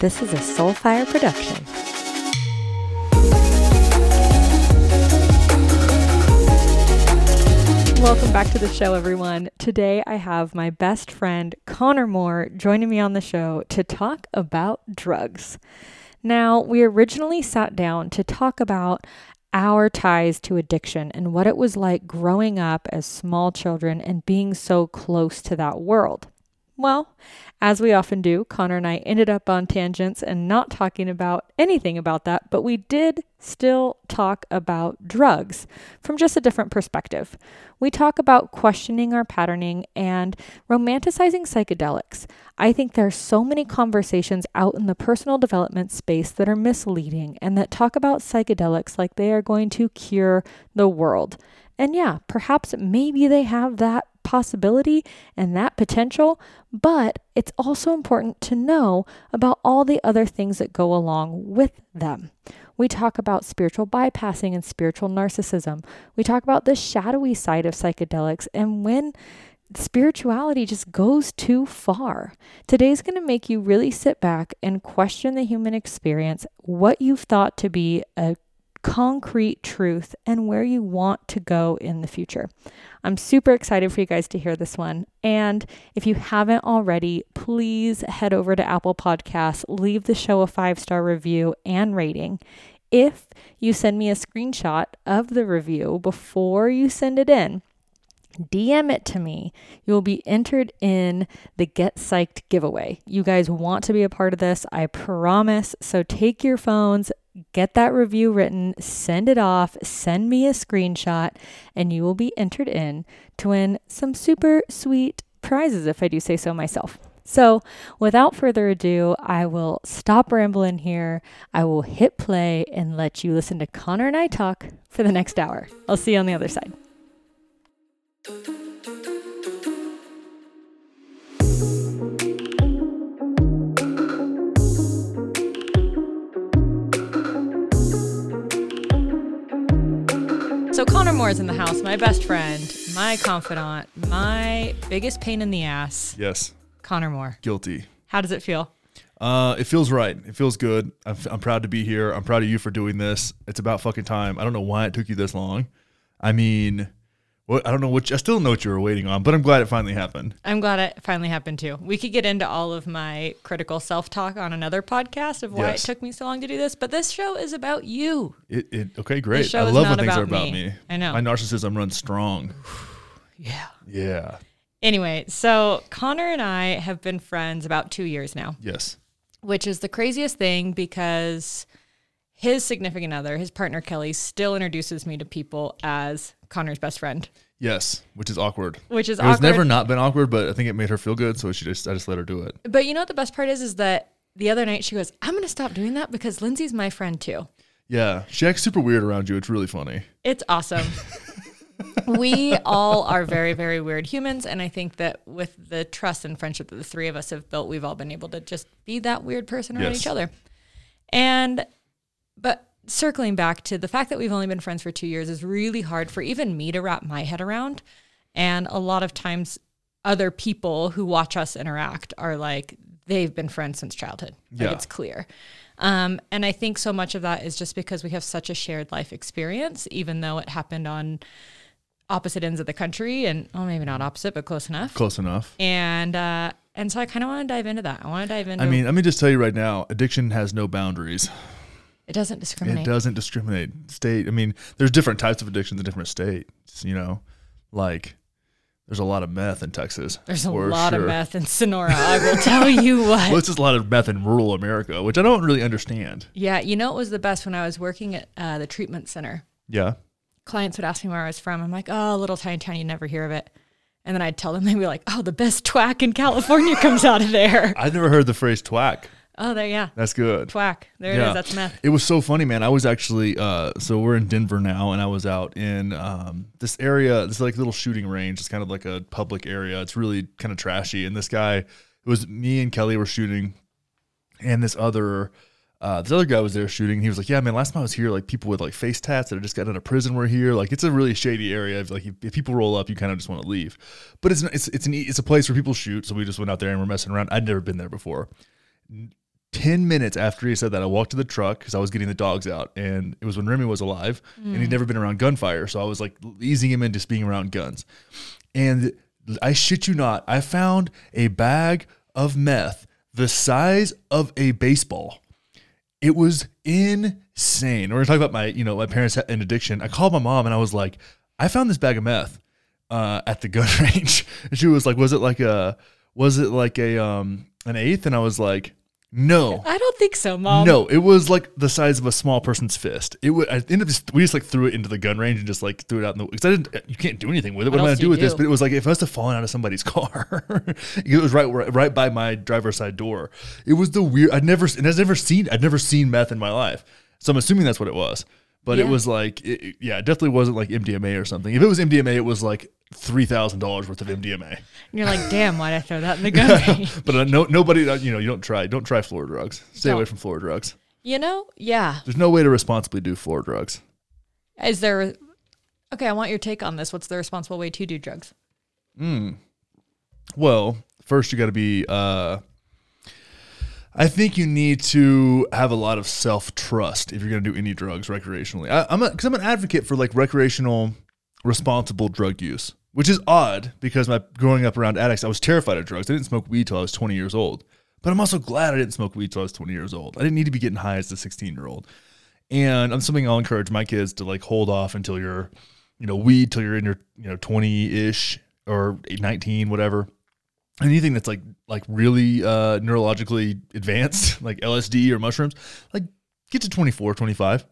This is a Soulfire production. Welcome back to the show, everyone. Today I have my best friend, Conner Moore, joining me on the show to talk about drugs. Now, we originally sat down to talk about our ties to addiction and what it was like growing up as small children and being so close to that world. Well, as we often do, Conner and I ended up on tangents and not talking about anything about that, but we did still talk about drugs from just a different perspective. We talk about questioning our patterning and romanticizing psychedelics. I think there are so many conversations out in the personal development space that are misleading and that talk about psychedelics like they are going to cure the world. And yeah, perhaps maybe they have that possibility and that potential, but it's also important to know about all the other things that go along with them. We talk about spiritual bypassing and spiritual narcissism. We talk about the shadowy side of psychedelics and when spirituality just goes too far. Today's going to make you really sit back and question the human experience, what you've thought to be a concrete truth and where you want to go in the future. I'm super excited for you guys to hear this one. And if you haven't already, please head over to Apple Podcasts, leave the show a five star review and rating. If you send me a screenshot of the review before you send it in, DM it to me. You will be entered in the Get Psyched giveaway. You guys want to be a part of this, I promise. So take your phones, get that review written, send it off, send me a screenshot, and you will be entered in to win some super sweet prizes, if I do say so myself. So, without further ado, I will stop rambling here. I will hit play and let you listen to Conner and I talk for the next hour. I'll see you on the other side. Moore is in the house, my best friend, my confidant, my biggest pain in the ass. Yes, Conner Moore. guilty. How does it feel? Uh, it feels right. It feels good. I'm, I'm proud to be here. I'm proud of you for doing this. It's about fucking time. I don't know why it took you this long. I mean, I don't know what I still know what you were waiting on, but I'm glad it finally happened. I'm glad it finally happened too. We could get into all of my critical self-talk on another podcast of why Yes. it took me so long to do this, but this show is about you. It, it okay, great. show I is love not when things about are about me. me. I know. my narcissism runs strong. Yeah. Yeah. Anyway, so Conner and I have been friends about 2 years now. Yes. which is the craziest thing because his significant other, his partner Kelly, still introduces me to people as Conner's best friend, Yes, which is awkward. which is It awkward. never not been awkward, but I think it made her feel good, so she just I just let her do it. but you know what the best part is? Is that the other night she goes, "I'm going to stop doing that because Lindsey's my friend too." Yeah, she acts super weird around you. It's really funny. It's awesome. we all are very, very weird humans. And I think that with the trust and friendship that the three of us have built, we've all been able to just be that weird person around Yes. each other. And, but circling back to the fact that we've only been friends for two years is really hard for even me to wrap my head around. And a lot of times, other people who watch us interact are like, they've been friends since childhood. Like Yeah. it's clear. Um, and I think so much of that is just because we have such a shared life experience, even though it happened on opposite ends of the country and oh maybe not opposite but close enough Close enough. and uh and so i kind of want to dive into that i want to dive into I mean, let me just tell you right now, addiction has no boundaries. It doesn't discriminate It doesn't discriminate. State. I mean, there's different types of addictions in different states. You know, like there's a lot of meth in Texas. there's a lot of meth in sonora i will tell you what Well, it's just a lot of meth in rural America, which I don't really understand. yeah you know it was the best when i was working at uh, the treatment center Yeah. clients would ask me where i was from i'm like oh little tiny town you never hear of it and then i'd tell them they'd be like oh the best twack in california comes out of there I've never heard the phrase twack. Oh there yeah That's good. twack there it Yeah. is that's meth It was so funny, man. I was actually uh so we're in Denver now and I was out in um this area, this like little shooting range. It's kind of like a public area. It's really kind of trashy. And this guy, it was me and Kelly were shooting and this other uh, this other guy was there shooting. He was like, "Yeah, man. Last time I was here, like people with like face tats that had just got out of prison were here. Like it's a really shady area. Like if, if people roll up, you kind of just want to leave. But it's it's it's an it's a place where people shoot. So we just went out there and we're messing around. I'd never been there before 10 minutes after he said that, I walked to the truck because I was getting the dogs out. And it was when Remy was alive and he'd never been around gunfire. So I was like easing him into just being around guns. And I shit you not, I found a bag of meth the size of a baseball. It was insane. We're talking about my, you know, my parents had an addiction. I called my mom and I was like, I found this bag of meth uh, at the gun range. And she was like, was it like a, was it like a, um, an eighth? And I was like, no. I don't think so, mom. No, it was like the size of a small person's fist. It would. I ended up just we just like threw it into the gun range and just like threw it out in the. Because I didn't. Uh, you can't do anything with it. What, am I gonna do do with this? But it was like if it must have fallen out of somebody's car. it was right, right right by my driver's side door. It was the weird. I'd never and I'd never seen. I'd never seen meth in my life. So I'm assuming that's what it was. But it was like, it, yeah, it definitely wasn't like MDMA or something. If it was MDMA, it was like three thousand dollars worth of MDMA. And you're like, damn, why'd I throw that in the gun? But uh, no, nobody, uh, you know, you don't try, don't try floor drugs. Stay Don't. away from floor drugs. you know? Yeah. There's no way to responsibly do floor drugs. Is there Okay, I want your take on this. What's the responsible way to do drugs? Well, first you got to be. Uh, I think you need to have a lot of self trust if you're going to do any drugs recreationally. I, I'm because I'm an advocate for like recreational, responsible drug use, which is odd because my growing up around addicts, I was terrified of drugs. I didn't smoke weed till I was 20 years old, but I'm also glad I didn't smoke weed till I was 20 years old. I didn't need to be getting high as a 16 year old, and I'm something I'll encourage my kids to like hold off until you're, you know, weed till you're in your you know 20 ish or 19, whatever anything that's like like really uh neurologically advanced like lsd or mushrooms like get to 24 25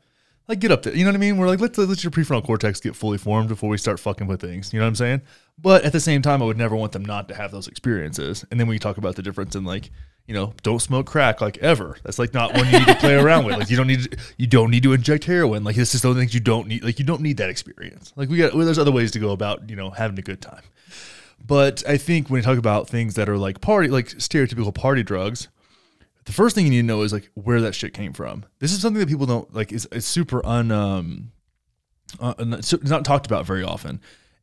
like get up there. You know what i mean? We're like let's let your prefrontal cortex get fully formed before we start fucking with things. You know what i'm saying? But at the same time i would never want them not to have those experiences. And then we talk about the difference in like you know don't smoke crack like ever. That's like not one you need to play around with. Like you don't need to, you don't need to inject heroin. Like this is those things you don't need like you don't need that experience. Like we got well, there's other ways to go about you know having a good time but I think when you talk about things that are like party, like stereotypical party drugs, the first thing you need to know is like where that shit came from. This is something that people don't like. It's, it's super un um, uh, it's not talked about very often,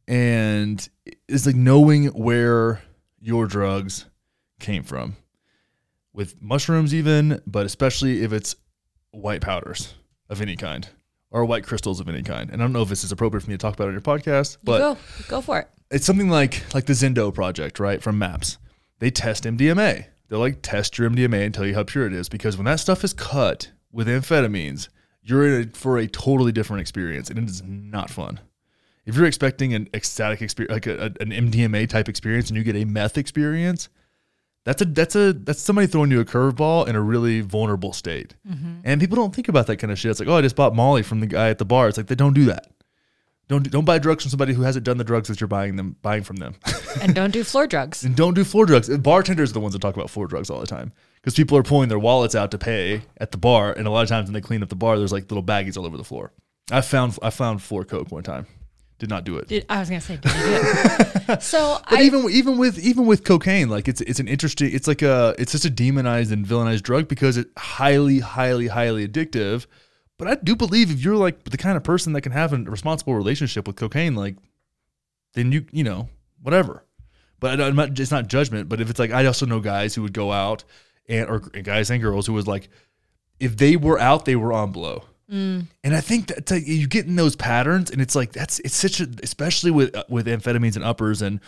and it's like knowing where your drugs came from, with mushrooms even, but especially if it's white powders of any kind or white crystals of any kind. And I don't know if this is appropriate for me to talk about on your podcast, but go. Go for it. It's something like like the Zendo project, right? From Maps. They test MDMA. They're like test your MDMA and tell you how pure it is because when that stuff is cut with amphetamines, you're in a, for a totally different experience and it is not fun. If you're expecting an ecstatic experience, like a, a- an MDMA type experience, and you get a meth experience, that's a that's a that's somebody throwing you a curveball in a really vulnerable state. Mm-hmm. And people don't think about that kind of shit. It's like, oh, I just bought Molly from the guy at the bar. It's like they don't do that. Don't don't buy drugs from somebody who hasn't done the drugs that you're buying them buying from them. And don't do floor drugs. and don't do floor drugs. Uh, bartenders are the ones that talk about floor drugs all the time because people are pulling their wallets out to pay at the bar, and a lot of times when they clean up the bar, there's like little baggies all over the floor. I found I found floor coke one time. Did not do it. Did, I was gonna say, did you do it? so But I, even even with even with cocaine, like it's it's an interesting. It's like a it's just a demonized and villainized drug because it's highly highly highly addictive. But I do believe if you're like the kind of person that can have a responsible relationship with cocaine, like then you you know whatever. But not, it's not judgment. But if it's like I also know guys who would go out and or guys and girls who was like if they were out, they were on blow. And I think that like, you get in those patterns, and it's like that's it's such a especially with uh, with amphetamines and uppers, and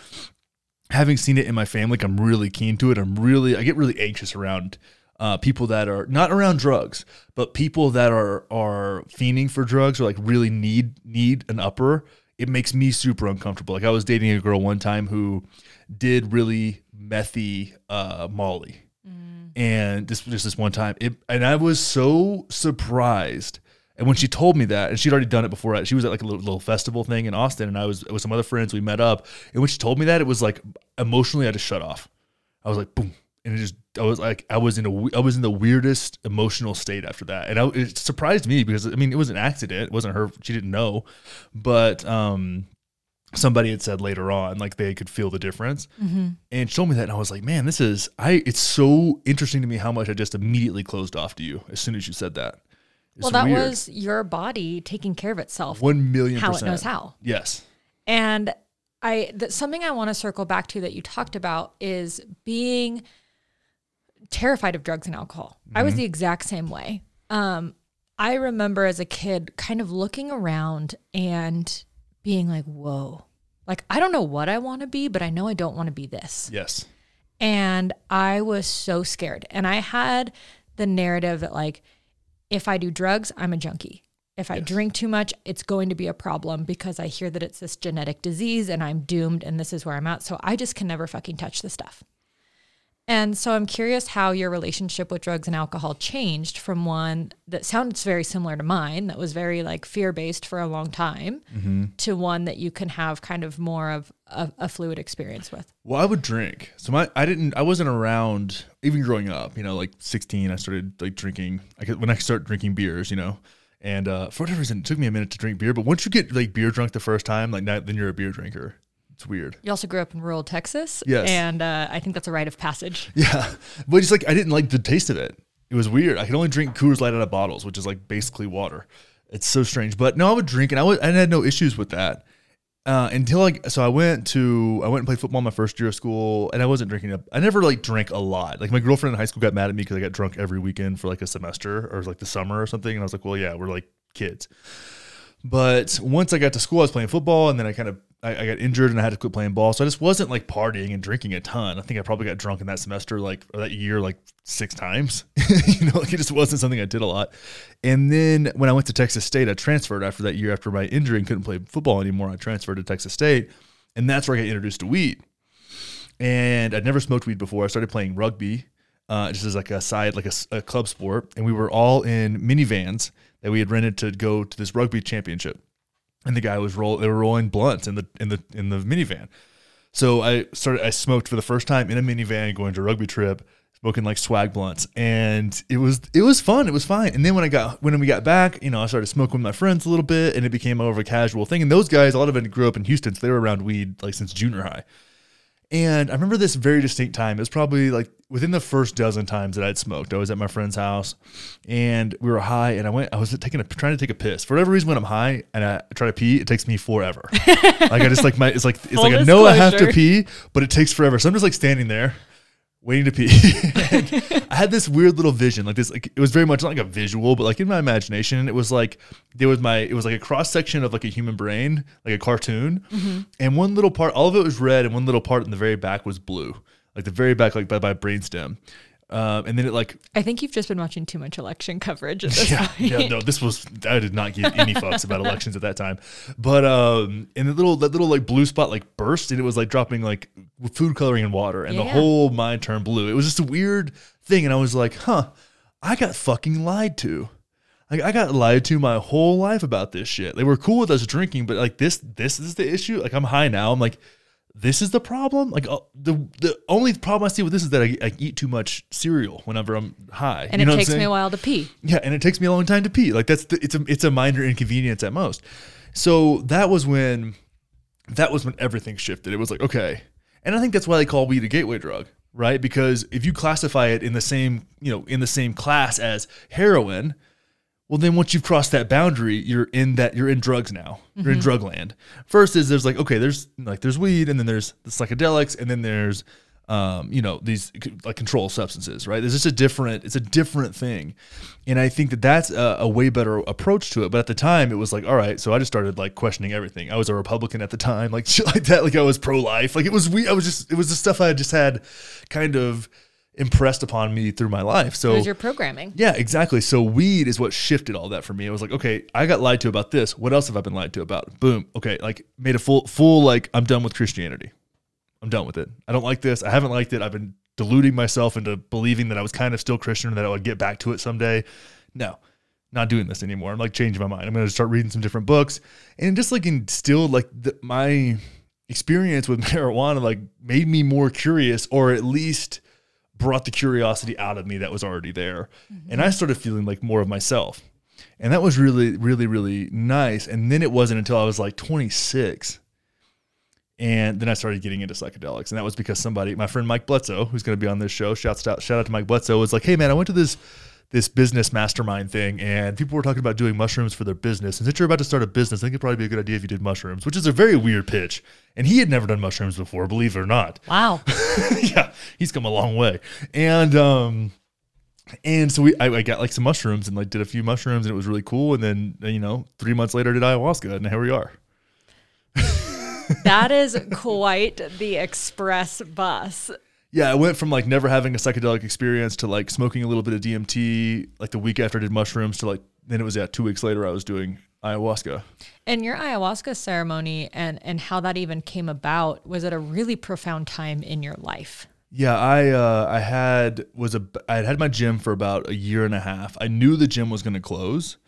having seen it in my family, like, I'm really keen to it. I'm really I get really anxious around uh, people that are not around drugs, but people that are are fiending for drugs or like really need need an upper. It makes me super uncomfortable. Like I was dating a girl one time who did really methy uh, Molly. And this just this one time it and i was so surprised. And when she told me that and she'd already done it before she was at like a little, little festival thing in austin and i was with some other friends we met up. And when she told me that it was like emotionally i just shut off. I was like boom and it just i was like i was in a I was in the weirdest emotional state after that. And I, it surprised me because i mean it was an accident. It wasn't her she didn't know. But um somebody had said later on like they could feel the difference. And showed me that and i was like man this is i it's so interesting to me how much i just immediately closed off to you as soon as you said that. It's well, that weird. was your body taking care of itself. one million how it knows how. yes. And I that something I want to circle back to that you talked about is being terrified of drugs and alcohol. I was Mhm. the exact same way. Um, I remember as a kid kind of looking around and being like, whoa, like, I don't know what I want to be, but I know I don't want to be this. Yes. And I was so scared. And I had the narrative that, like, if I do drugs, I'm a junkie. If I Yes. drink too much, it's going to be a problem because I hear that it's this genetic disease and I'm doomed and this is where I'm at. So I just can never fucking touch the stuff. And so I'm curious how your relationship with drugs and alcohol changed from one that sounds very similar to mine, that was very like fear based for a long time, Mm-hmm. to one that you can have kind of more of a, a fluid experience with. Well, I would drink. So my I didn't I wasn't around even growing up. You know, like 16, I started like drinking. I could, when I started drinking beers, you know, and uh, for whatever reason, it took me a minute to drink beer. But once you get like beer drunk the first time, like now, then you're a beer drinker. It's weird. You also grew up in rural Texas. Yes. And uh, I think that's a rite of passage. Yeah, but it's like I didn't like the taste of it. It was weird. I could only drink Coors Light out of bottles, which is like basically water. It's so strange. But no, I would drink, and I would. I had no issues with that uh, until like. So I went to I went and played football my first year of school, and I wasn't drinking. i never like drank a lot. Like my girlfriend in high school got mad at me because I got drunk every weekend for like a semester or like the summer or something, and I was like, well, yeah, we're like kids. But once I got to school, I was playing football, and then I kind of I, I got injured and I had to quit playing ball. So I just wasn't like partying and drinking a ton. I think I probably got drunk in that semester, like that year, like six times. you know, like it just wasn't something I did a lot. And then when I went to Texas State, I transferred after that year after my injury and couldn't play football anymore. I transferred to Texas State, and that's where I got introduced to weed. And I'd never smoked weed before. I started playing rugby, uh, just as like a side, like a club sport. And we were all in minivans that we had rented to go to this rugby championship. And the guy was roll, they were rolling blunts in the in the in the minivan. So I started, I smoked for the first time in a minivan going to a rugby trip, smoking like swag blunts, and it was it was fun. It was fine. And then when I got when we got back, you know, I started smoking with my friends a little bit, and it became more of a casual thing. And those guys, a lot of them grew up in Houston, so they were around weed like since junior high. And I remember this very distinct time. It was probably like within the first dozen times that I'd smoked. I was at my friend's house and we were high and I went, I was taking a, trying to take a piss. For whatever reason, when I'm high and I try to pee, it takes me forever. like I just like my, it's like, it's Full like I know I have to pee, but it takes forever. So I'm just like standing there waiting to pee. I had this weird little vision, like this, like it was very much not like a visual, but like in my imagination, it was like there was my, it was like a cross section of like a human brain, like a cartoon, mm-hmm. and one little part, all of it was red, and one little part in the very back was blue, like the very back, like by my brainstem. Um, and then it like I think you've just been watching too much election coverage yeah, point. yeah, no, this was I did not give any fucks about elections at that time. But um and the little that little like blue spot like burst and it was like dropping like food coloring in water and Yeah, the yeah. whole mind turned blue. It was just a weird thing and I was like, "Huh, I got fucking lied to." Like I got lied to my whole life about this shit. They were cool with us drinking, but like this this is the issue. Like I'm high now. I'm like this is the problem. Like uh, the the only problem I see with this is that I, I eat too much cereal whenever I'm high. And You know it what I'm takes me a while to pee. Yeah, and it takes me a long time to pee. Like that's the, it's a it's a minor inconvenience at most. So that was when that was when everything shifted. It was like okay, and I think that's why they call weed a gateway drug, right? Because if you classify it in the same you know in the same class as heroin, well then once you've crossed that boundary, you're in that you're in drugs now. You're in drug land. First is there's like okay, there's like there's weed, and then there's the psychedelics, and then there's um, you know these like control substances, right? There's just a different, it's a different thing, and I think that that's a, a way better approach to it. But at the time, it was like, all right, so I just started like questioning everything. I was a Republican at the time, like shit like that, like I was pro life, like it was we, I was just, it was the stuff I just had kind of impressed upon me through my life. So It was your programming. yeah, exactly. So weed is what shifted all that for me. I was like, okay, I got lied to about this. What else have I been lied to about? Boom. Okay, like made a full full like I'm done with Christianity. I'm done with it. I don't like this. I haven't liked it. I've been deluding myself into believing that I was kind of still Christian and that I would get back to it someday. No. Not doing this anymore. I'm like changing my mind. I'm going to start reading some different books and just like instilled like the, my experience with marijuana like made me more curious or at least brought the curiosity out of me that was already there. And I started feeling like more of myself. And that was really, really, really nice. And then it wasn't until I was like 26. And then I started getting into psychedelics. And that was because somebody, my friend Mike Bledsoe, who's going to be on this show, shouts out, shout out to Mike Bledsoe, was like, hey man, I went to this this business mastermind thing, and people were talking about doing mushrooms for their business. And since you're about to start a business, I think it'd probably be a good idea if you did mushrooms, which is a very weird pitch. And he had never done mushrooms before, believe it or not. Wow. yeah, he's come a long way. And um, and so we I, I got like some mushrooms and like did a few mushrooms, and it was really cool. And then you know, three months later, did ayahuasca, and here we are. that is quite the express bus. Yeah, I went from like never having a psychedelic experience to like smoking a little bit of DMT like the week after I did mushrooms to like then it was yeah two weeks later I was doing ayahuasca. And your ayahuasca ceremony and and how that even came about was at a really profound time in your life. Yeah, I uh, I had was a I had had my gym for about a year and a half. I knew the gym was going to close.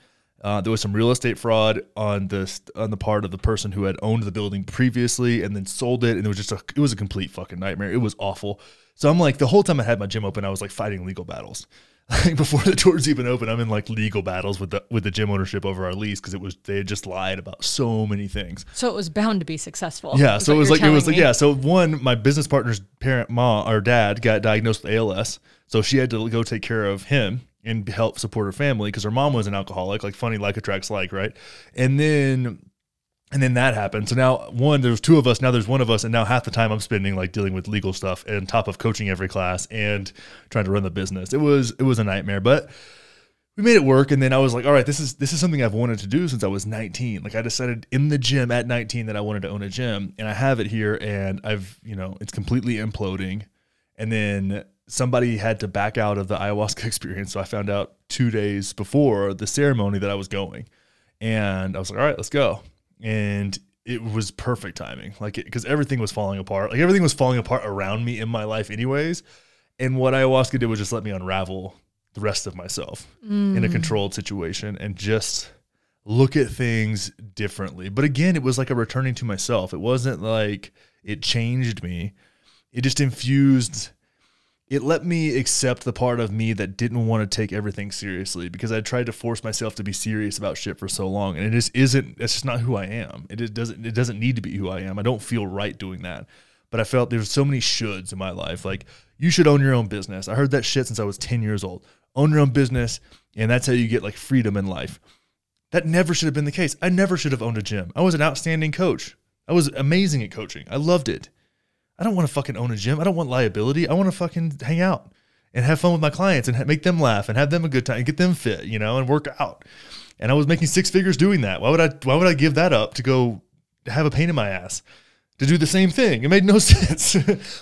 Uh, there was some real estate fraud on this on the part of the person who had owned the building previously and then sold it, and it was just a it was a complete fucking nightmare. It was awful. So I'm like the whole time I had my gym open, I was like fighting legal battles. Like before the doors even open, I'm in like legal battles with the with the gym ownership over our lease because it was they had just lied about so many things. So it was bound to be successful. Yeah. So it was like it was like yeah. So one, my business partner's parent, mom or dad, got diagnosed with ALS, so she had to go take care of him and help support her family because her mom was an alcoholic, like funny like attracts like, right? And then and then that happened. So now one, there's two of us, now there's one of us, and now half the time I'm spending like dealing with legal stuff and top of coaching every class and trying to run the business. It was it was a nightmare, but we made it work and then I was like, all right, this is this is something I've wanted to do since I was 19. Like I decided in the gym at 19 that I wanted to own a gym and I have it here and I've, you know, it's completely imploding. And then somebody had to back out of the ayahuasca experience. So I found out two days before the ceremony that I was going. And I was like, all right, let's go. And it was perfect timing. Like, because everything was falling apart. Like, everything was falling apart around me in my life, anyways. And what ayahuasca did was just let me unravel the rest of myself mm. in a controlled situation and just look at things differently. But again, it was like a returning to myself. It wasn't like it changed me, it just infused it let me accept the part of me that didn't want to take everything seriously because I tried to force myself to be serious about shit for so long, and it just isn't. It's just not who I am. It doesn't. It doesn't need to be who I am. I don't feel right doing that. But I felt there's so many shoulds in my life. Like you should own your own business. I heard that shit since I was 10 years old. Own your own business, and that's how you get like freedom in life. That never should have been the case. I never should have owned a gym. I was an outstanding coach. I was amazing at coaching. I loved it. I don't want to fucking own a gym. I don't want liability. I want to fucking hang out and have fun with my clients and make them laugh and have them a good time and get them fit, you know, and work out. And I was making six figures doing that. Why would I why would I give that up to go have a pain in my ass to do the same thing? It made no sense.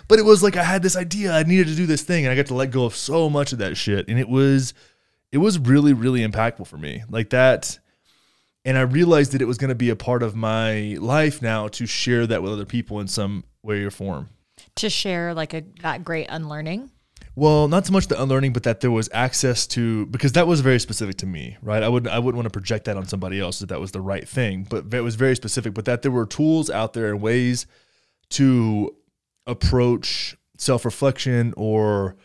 but it was like I had this idea, I needed to do this thing and I got to let go of so much of that shit and it was it was really really impactful for me. Like that and I realized that it was going to be a part of my life now to share that with other people in some way or form. To share like a that great unlearning. Well, not so much the unlearning, but that there was access to because that was very specific to me, right? I wouldn't I wouldn't want to project that on somebody else that that was the right thing, but it was very specific. But that there were tools out there and ways to approach self reflection or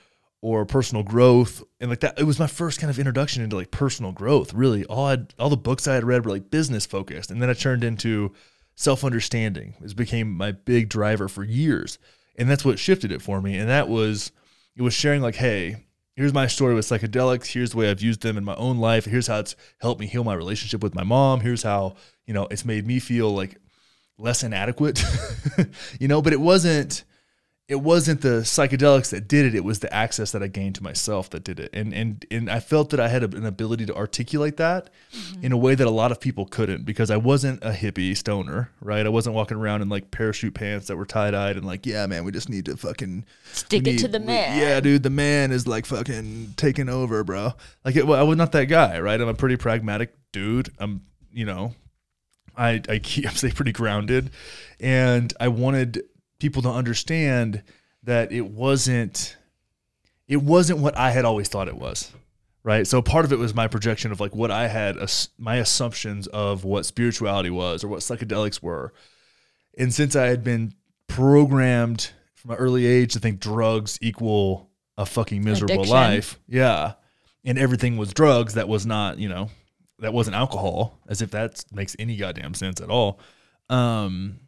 or personal growth and like that it was my first kind of introduction into like personal growth really all I all the books I had read were like business focused and then I turned into self understanding it became my big driver for years. And that's what shifted it for me. And that was it was sharing like hey here's my story with psychedelics. Here's the way I've used them in my own life. Here's how it's helped me heal my relationship with my mom. Here's how you know it's made me feel like less inadequate you know? But it wasn't it wasn't the psychedelics that did it it was the access that i gained to myself that did it. And and and i felt that i had an ability to articulate that mm-hmm. in a way that a lot of people couldn't because i wasn't a hippie stoner right? I wasn't walking around in like parachute pants that were tie-dyed and like yeah man we just need to fucking stick need, it to the man. yeah dude the man is like fucking taking over bro. Like it, well, i was not that guy right? I'm a pretty pragmatic dude. I'm you know i i keep i stay pretty grounded. And i wanted people to understand that it wasn't it wasn't what I had always thought it was. Right? So part of it was my projection of like what I had my assumptions of what spirituality was or what psychedelics were. And since I had been programmed from an early age to think drugs equal a fucking miserable Addiction. life. Yeah. And everything was drugs that was not, you know, that wasn't alcohol, as if that makes any goddamn sense at all. Um,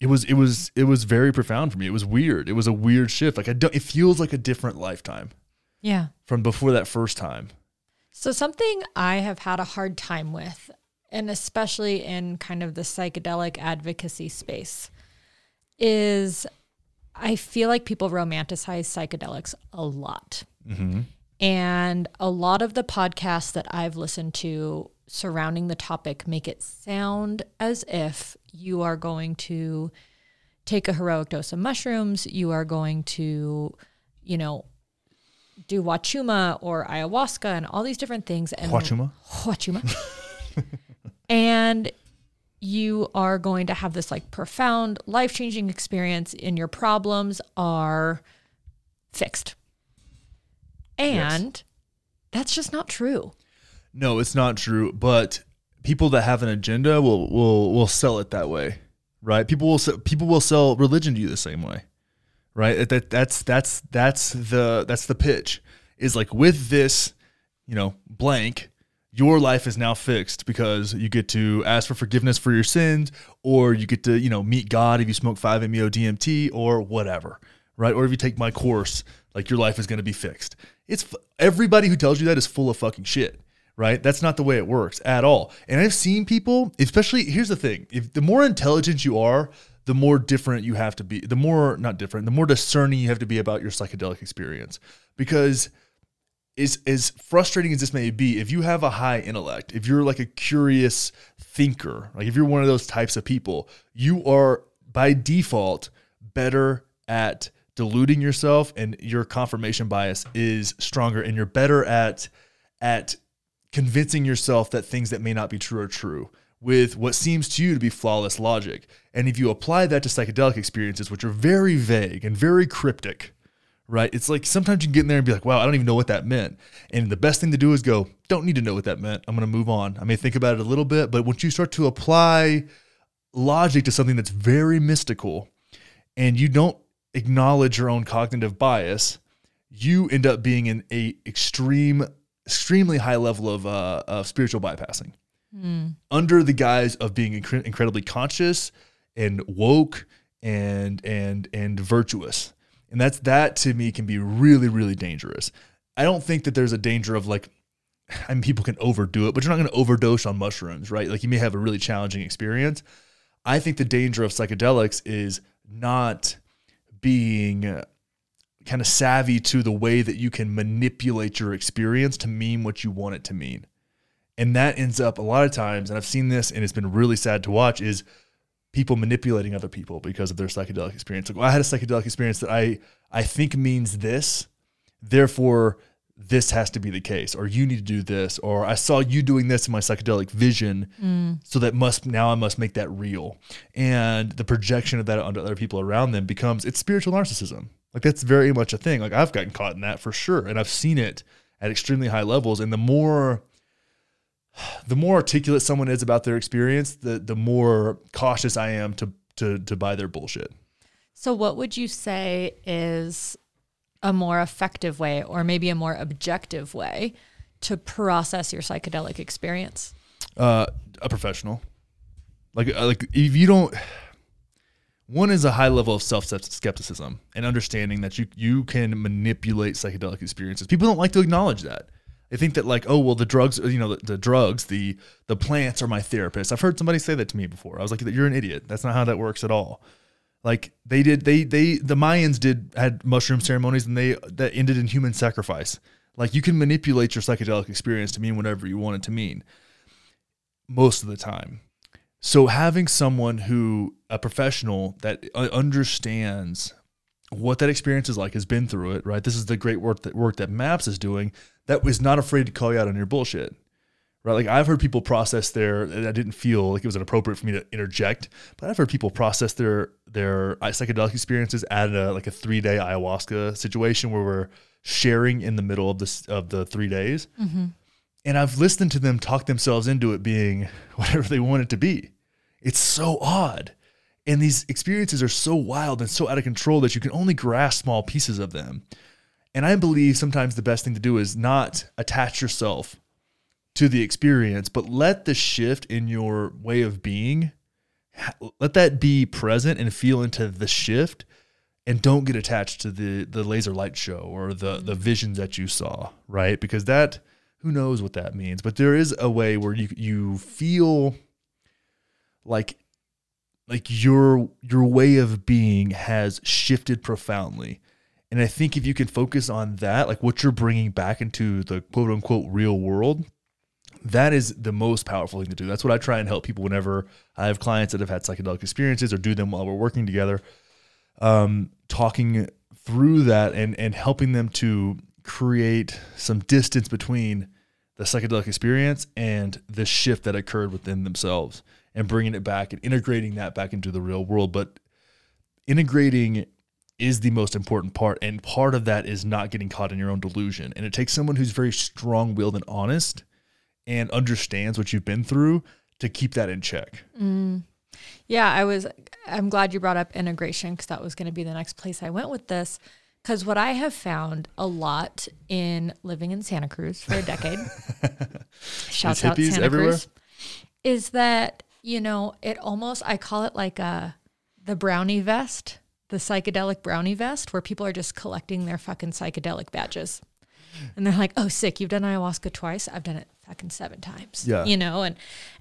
it was it was it was very profound for me. It was weird. It was a weird shift. Like I don't it feels like a different lifetime. Yeah. From before that first time. So, something I have had a hard time with, and especially in kind of the psychedelic advocacy space, is I feel like people romanticize psychedelics a lot. Mm-hmm. And a lot of the podcasts that I've listened to surrounding the topic make it sound as if you are going to take a heroic dose of mushrooms, you are going to, you know, do wachuma or ayahuasca and all these different things and Wachuma? wachuma. and you are going to have this like profound life-changing experience and your problems are fixed. And that's just not true. No, it's not true. But people that have an agenda will will will sell it that way, right? People will sell, people will sell religion to you the same way, right? That, that that's that's that's the that's the pitch. Is like with this, you know, blank. Your life is now fixed because you get to ask for forgiveness for your sins, or you get to, you know, meet God if you smoke 5-MeO DMT or whatever, right? Or if you take my course, like your life is going to be fixed. It's everybody who tells you that is full of fucking shit right? That's not the way it works at all. And I've seen people, especially here's the thing: if the more intelligent you are, the more different you have to be. The more not different, the more discerning you have to be about your psychedelic experience. Because as as frustrating as this may be, if you have a high intellect, if you're like a curious thinker, like if you're one of those types of people, you are by default better at deluding yourself and your confirmation bias is stronger and you're better at at convincing yourself that things that may not be true are true with what seems to you to be flawless logic. And if you apply that to psychedelic experiences, which are very vague and very cryptic, right? It's like sometimes you can get in there and be like, wow, I don't even know what that meant. And the best thing to do is go, don't need to know what that meant. I'm going to move on. I may think about it a little bit, but once you start to apply logic to something that's very mystical and you don't acknowledge your own cognitive bias, you end up being in a extreme extremely high level of, uh, of spiritual bypassing under the guise of being incre- incredibly conscious and woke and and and virtuous and that's that to me can be really really dangerous i don't think that there's a danger of like I mean, people can overdo it, but you're not going to overdose on mushrooms, right? Like you may have a really challenging experience. I think the danger of psychedelics is not being kind of savvy to the way that you can manipulate your experience to mean what you want it to mean. And that ends up a lot of times, and I've seen this and it's been really sad to watch, is people manipulating other people because of their psychedelic experience. Like, well, I had a psychedelic experience that I I think means this, therefore this has to be the case, or you need to do this, or I saw you doing this in my psychedelic vision, mm. so that must now I must make that real. And the projection of that onto other people around them becomes it's spiritual narcissism. Like that's very much a thing. Like I've gotten caught in that for sure, and I've seen it at extremely high levels. And the more the more articulate someone is about their experience, the the more cautious I am to to to buy their bullshit. So, what would you say is a more effective way, or maybe a more objective way, to process your psychedelic experience? Uh, a professional, like uh, like if you don't. One is a high level of self skepticism and understanding that you you can manipulate psychedelic experiences. People don't like to acknowledge that. They think that like, oh well, the drugs, you know, the, the drugs, the the plants are my therapist. I've heard somebody say that to me before. I was like, you're an idiot. That's not how that works at all. Like they did, they they the Mayans did had mushroom ceremonies and they that ended in human sacrifice. Like you can manipulate your psychedelic experience to mean whatever you want it to mean. Most of the time. So having someone who a professional that understands what that experience is like has been through it, right? This is the great work that work that Maps is doing that was not afraid to call you out on your bullshit. Right? Like I've heard people process their I didn't feel like it was inappropriate for me to interject, but I've heard people process their their psychedelic experiences at a like a 3-day ayahuasca situation where we're sharing in the middle of this of the 3 days. Mm-hmm. And I've listened to them talk themselves into it being whatever they want it to be. It's so odd. And these experiences are so wild and so out of control that you can only grasp small pieces of them. And I believe sometimes the best thing to do is not attach yourself to the experience, but let the shift in your way of being, let that be present and feel into the shift and don't get attached to the the laser light show or the the mm-hmm. visions that you saw, right? Because that Who knows what that means? But there is a way where you you feel like like your your way of being has shifted profoundly. And I think if you can focus on that, like what you're bringing back into the quote unquote real world, that is the most powerful thing to do. That's what I try and help people whenever I have clients that have had psychedelic experiences or do them while we're working together. Um, talking through that and and helping them to create some distance between the psychedelic experience and the shift that occurred within themselves and bringing it back and integrating that back into the real world but integrating is the most important part and part of that is not getting caught in your own delusion and it takes someone who's very strong-willed and honest and understands what you've been through to keep that in check Mm. Yeah, I was. I'm glad you brought up integration because that was going to be the next place I went with this. Because what I have found a lot in living in Santa Cruz for a decade, shouts out Santa everywhere? Cruz, is that you know it almost I call it like a the brownie vest, the psychedelic brownie vest, where people are just collecting their fucking psychedelic badges. And they're like, "Oh, sick! You've done ayahuasca twice. I've done it fucking seven times." Yeah. you know, and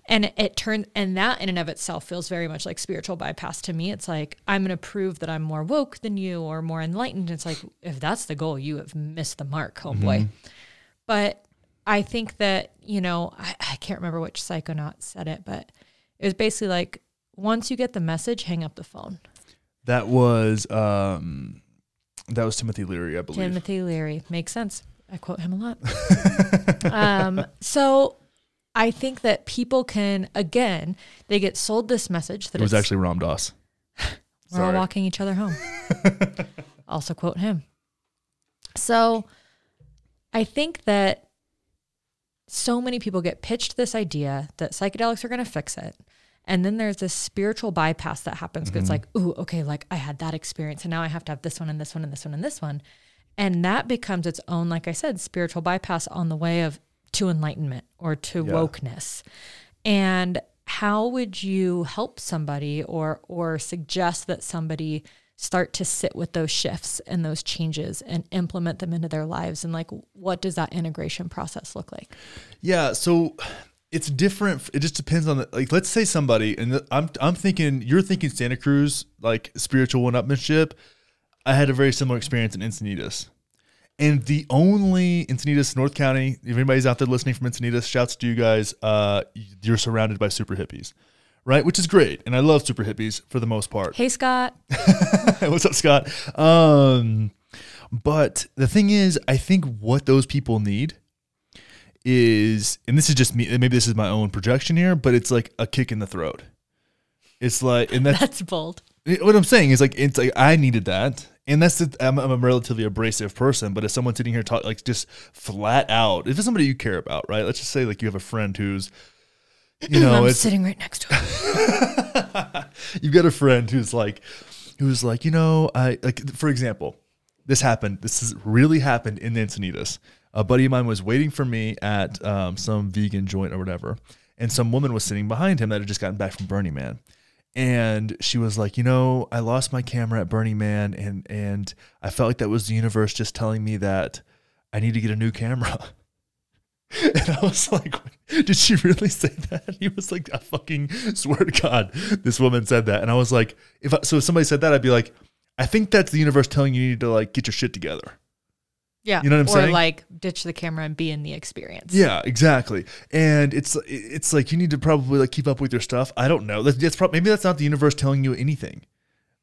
and it turned and that in and of itself feels very much like spiritual bypass to me. It's like I'm going to prove that I'm more woke than you or more enlightened. It's like if that's the goal, you have missed the mark, homeboy. But I think that you know, I, I can't remember which psychonaut said it, but it was basically like once you get the message, hang up the phone. that was um that was timothy leary i believe Timothy Leary makes sense. I quote him a lot. um, so I think that people can again they get sold this message that it was it's, actually ram dass we're all walking each other home. also quote him. So I think that so many people get pitched this idea that psychedelics are going to fix it. And then there's this spiritual bypass that happens. 'cause It's like, ooh, okay, like I had that experience and now I have to have this one and this one and this one and this one. And that becomes its own, like I said, spiritual bypass on the way of to enlightenment or to Yeah. wokeness. And how would you help somebody or or suggest that somebody start to sit with those shifts and those changes and implement them into their lives and like what does that integration process look like Yeah, so it's different. It just depends on the like. Let's say somebody, and I'm I'm thinking you're thinking Santa Cruz like spiritual one-upmanship. I had a very similar experience in Encinitas, and the only Encinitas, North County. If anybody's out there listening from Encinitas, shouts to you guys. Uh, you're surrounded by super hippies, right? Which is great, and I love super hippies for the most part. hey scott What's up, Scott? Um, but the thing is, I think what those people need is, and this is just me, maybe this is my own projection here, but it's like a kick in the throat. It's like, and that's that's bold what I'm saying is like, it's like I needed that. And that's the, I'm, I'm a relatively abrasive person, but if someone's sitting here talk like just flat out, if it's somebody you care about, right? Let's just say like you have a friend who's, you know, i'm sitting right next to him you've got a friend who's like who's like you know i like for example this happened this has really happened in encinitas a buddy of mine was waiting for me at um, some vegan joint or whatever and some woman was sitting behind him that had just gotten back from burning man and she was like you know i lost my camera at burning man and and i felt like that was the universe just telling me that i need to get a new camera And I was like, did she really say that? He was like, I fucking swear to God, this woman said that. And I was like, if I, so if somebody said that, I'd be like, I think that's the universe telling you you need to like get your shit together. Yeah You know what I'm or saying? like ditch the camera and be in the experience Yeah, exactly. And it's it's like you need to probably like keep up with your stuff. I don't know. That's, that's probably maybe that's not the universe telling you anything.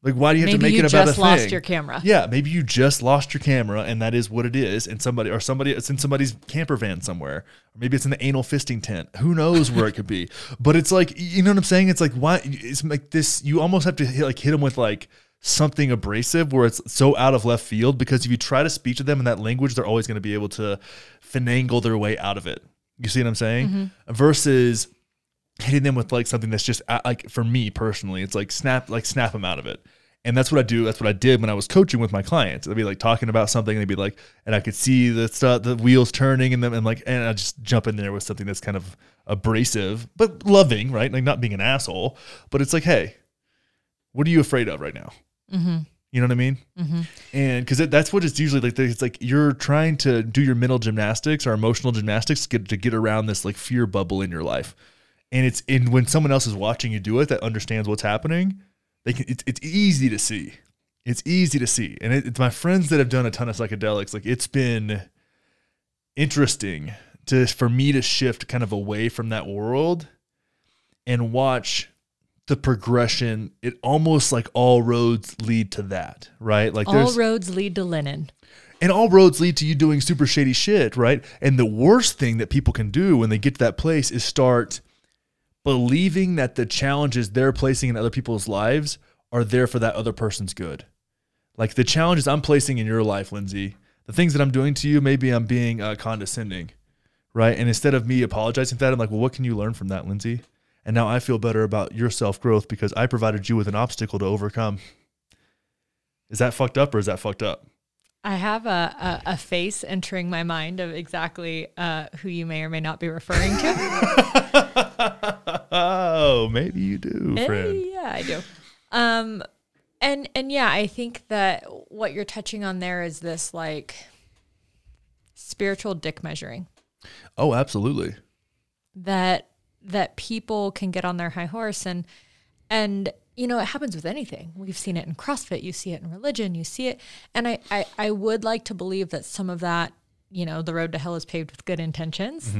Like, why do you have maybe to make it about just a lost thing? your camera Yeah, maybe you just lost your camera and that is what it is. And somebody or somebody it's in somebody's camper van somewhere. Or maybe it's in the anal fisting tent. Who knows where it could be? But it's like you know what I'm saying? It's like why it's like this you almost have to hit, like hit them with like something abrasive where it's so out of left field because if you try to speak to them in that language, they're always going to be able to finagle their way out of it. You see what I'm saying? Versus hitting them with like something that's just uh, like for me personally, it's like snap like snap them out of it. And that's what I do. That's what I did when I was coaching with my clients. They'd be like talking about something, and they'd be like, and I could see the stuff, the wheels turning, and them, and like, and I just jump in there with something that's kind of abrasive but loving, right? Like not being an asshole, but it's like, hey, what are you afraid of right now? Mm-hmm. You know what I mean? Mm-hmm. And because that's what it's usually like. It's like you're trying to do your mental gymnastics or emotional gymnastics to get, to get around this like fear bubble in your life. And it's in when someone else is watching you do it that understands what's happening. They can. It's, it's easy to see. It's easy to see. And it, it's my friends that have done a ton of psychedelics. Like it's been interesting to for me to shift kind of away from that world and watch the progression it almost like all roads lead to that right? Like All roads lead to linen. and all roads lead to you doing super shady shit right? And the worst thing that people can do when they get to that place is start believing that the challenges they're placing in other people's lives are there for that other person's good. Like the challenges i'm placing in your life Lindsey the things that i'm doing to you maybe i'm being uh, condescending right? And instead of me apologizing for that i'm like well what can you learn from that Lindsey and now I feel better about your self growth because I provided you with an obstacle to overcome. Is that fucked up or is that fucked up? I have a, a, a face entering my mind of exactly uh, who you may or may not be referring to. oh, maybe you do, Eh, friend. yeah, I do. Um, and and yeah, I think that what you're touching on there is this like spiritual dick measuring Oh, absolutely. that that people can get on their high horse and and you know it happens with anything. We've seen it in crossfit you see it in religion you see it. And i i, I would like to believe that some of that you know the road to hell is paved with good intentions.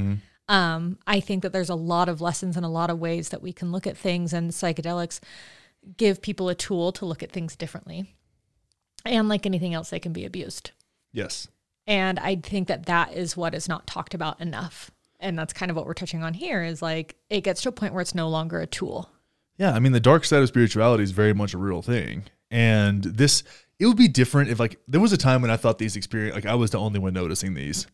Um i think that there's a lot of lessons and a lot of ways that we can look at things and psychedelics give people a tool to look at things differently. And like anything else they can be abused. Yes. and I think that that is what is not talked about enough. And that's kind of what we're touching on here is like it gets to a point where it's no longer a tool. Yeah, I mean the dark side of spirituality is very much a real thing. And this it would be different if like there was a time when I thought these experience like I was the only one noticing these.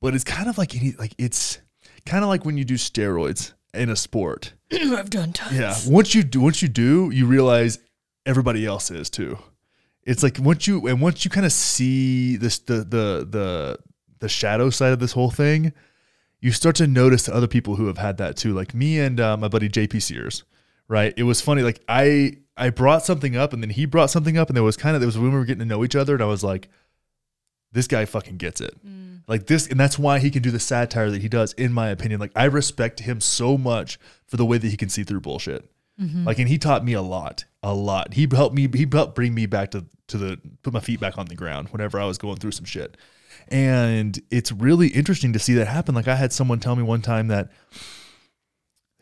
But it's kind of like any like it's kind of like when you do steroids in a sport. I've done tons. Yeah. Once you do once you do, you realize everybody else is too. It's like once you and once you kind of see this the the the the shadow side of this whole thing, you start to notice other people who have had that too. Like me and uh, my buddy JP Sears, right? It was funny. Like I I brought something up and then he brought something up and there was kind of there was when we were getting to know each other and I was like, this guy fucking gets it. Like this, and that's why he can do the satire that he does, in my opinion. Like I respect him so much for the way that he can see through bullshit. Like, and he taught me a lot, a lot. He helped me. He helped bring me back to to the put my feet back on the ground whenever I was going through some shit. And it's really interesting to see that happen. Like I had someone tell me one time that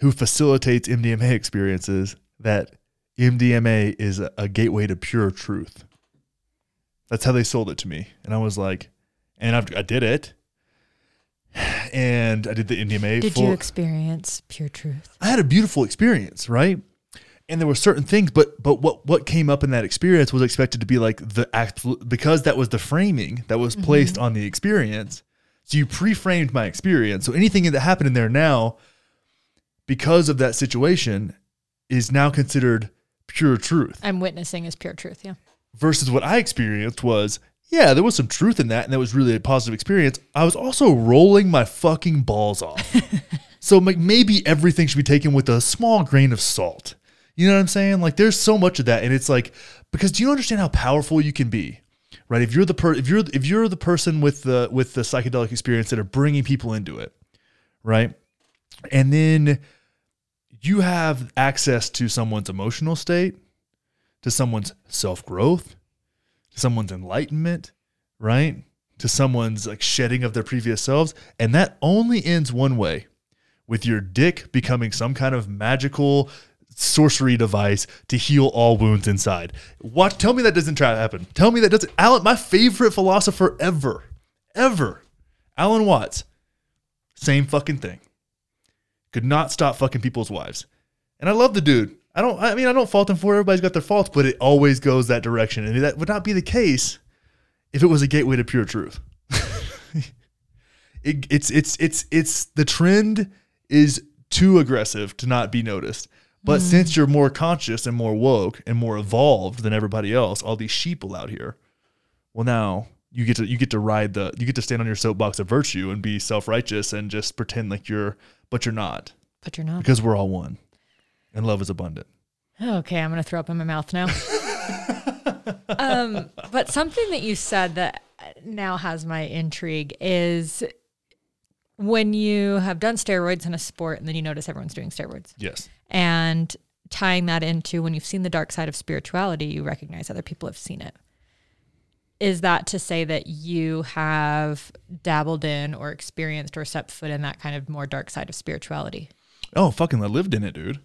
who facilitates MDMA experiences that MDMA is a, a gateway to pure truth. That's how they sold it to me, and I was like, and I've, I did it, and I did the MDMA. Did full- you experience pure truth? I had a beautiful experience, right? And there were certain things, but but what what came up in that experience was expected to be like the absolute because that was the framing that was mm-hmm. placed on the experience. So you pre-framed my experience. So anything that happened in there now, because of that situation, is now considered pure truth. I'm witnessing is pure truth. Yeah. Versus what I experienced was, yeah, there was some truth in that, and that was really a positive experience. I was also rolling my fucking balls off. so like maybe everything should be taken with a small grain of salt. You know what I'm saying? Like there's so much of that, and it's like because do you understand how powerful you can be, right? If you're the per if you're if you're the person with the with the psychedelic experience that are bringing people into it, right? And then you have access to someone's emotional state, to someone's self growth, to someone's enlightenment, right? To someone's like shedding of their previous selves. And that only ends one way with your dick becoming some kind of magical sorcery device to heal all wounds inside. What tell me that doesn't try to happen. Tell me that doesn't Alan, my favorite philosopher ever, ever, Alan Watts, same fucking thing. Could not stop fucking people's wives. And I love the dude. I don't I mean I don't fault him for it. everybody's got their faults, but it always goes that direction. And that would not be the case if it was a gateway to pure truth. it, it's it's it's it's the trend is too aggressive to not be noticed. But since you're more conscious and more woke and more evolved than everybody else, all these sheeple out here, well now you get to you get to ride the you get to stand on your soapbox of virtue and be self righteous and just pretend like you're but you're not But you're not. because we're all one and love is abundant. Okay, I'm gonna throw up in my mouth now. um, but something that you said that now has my intrigue is when you have done steroids in a sport and then you notice everyone's doing steroids. Yes. And tying that into when you've seen the dark side of spirituality, you recognize other people have seen it. Is that to say that you have dabbled in or experienced or stepped foot in that kind of more dark side of spirituality? Oh, fucking I lived in it, dude.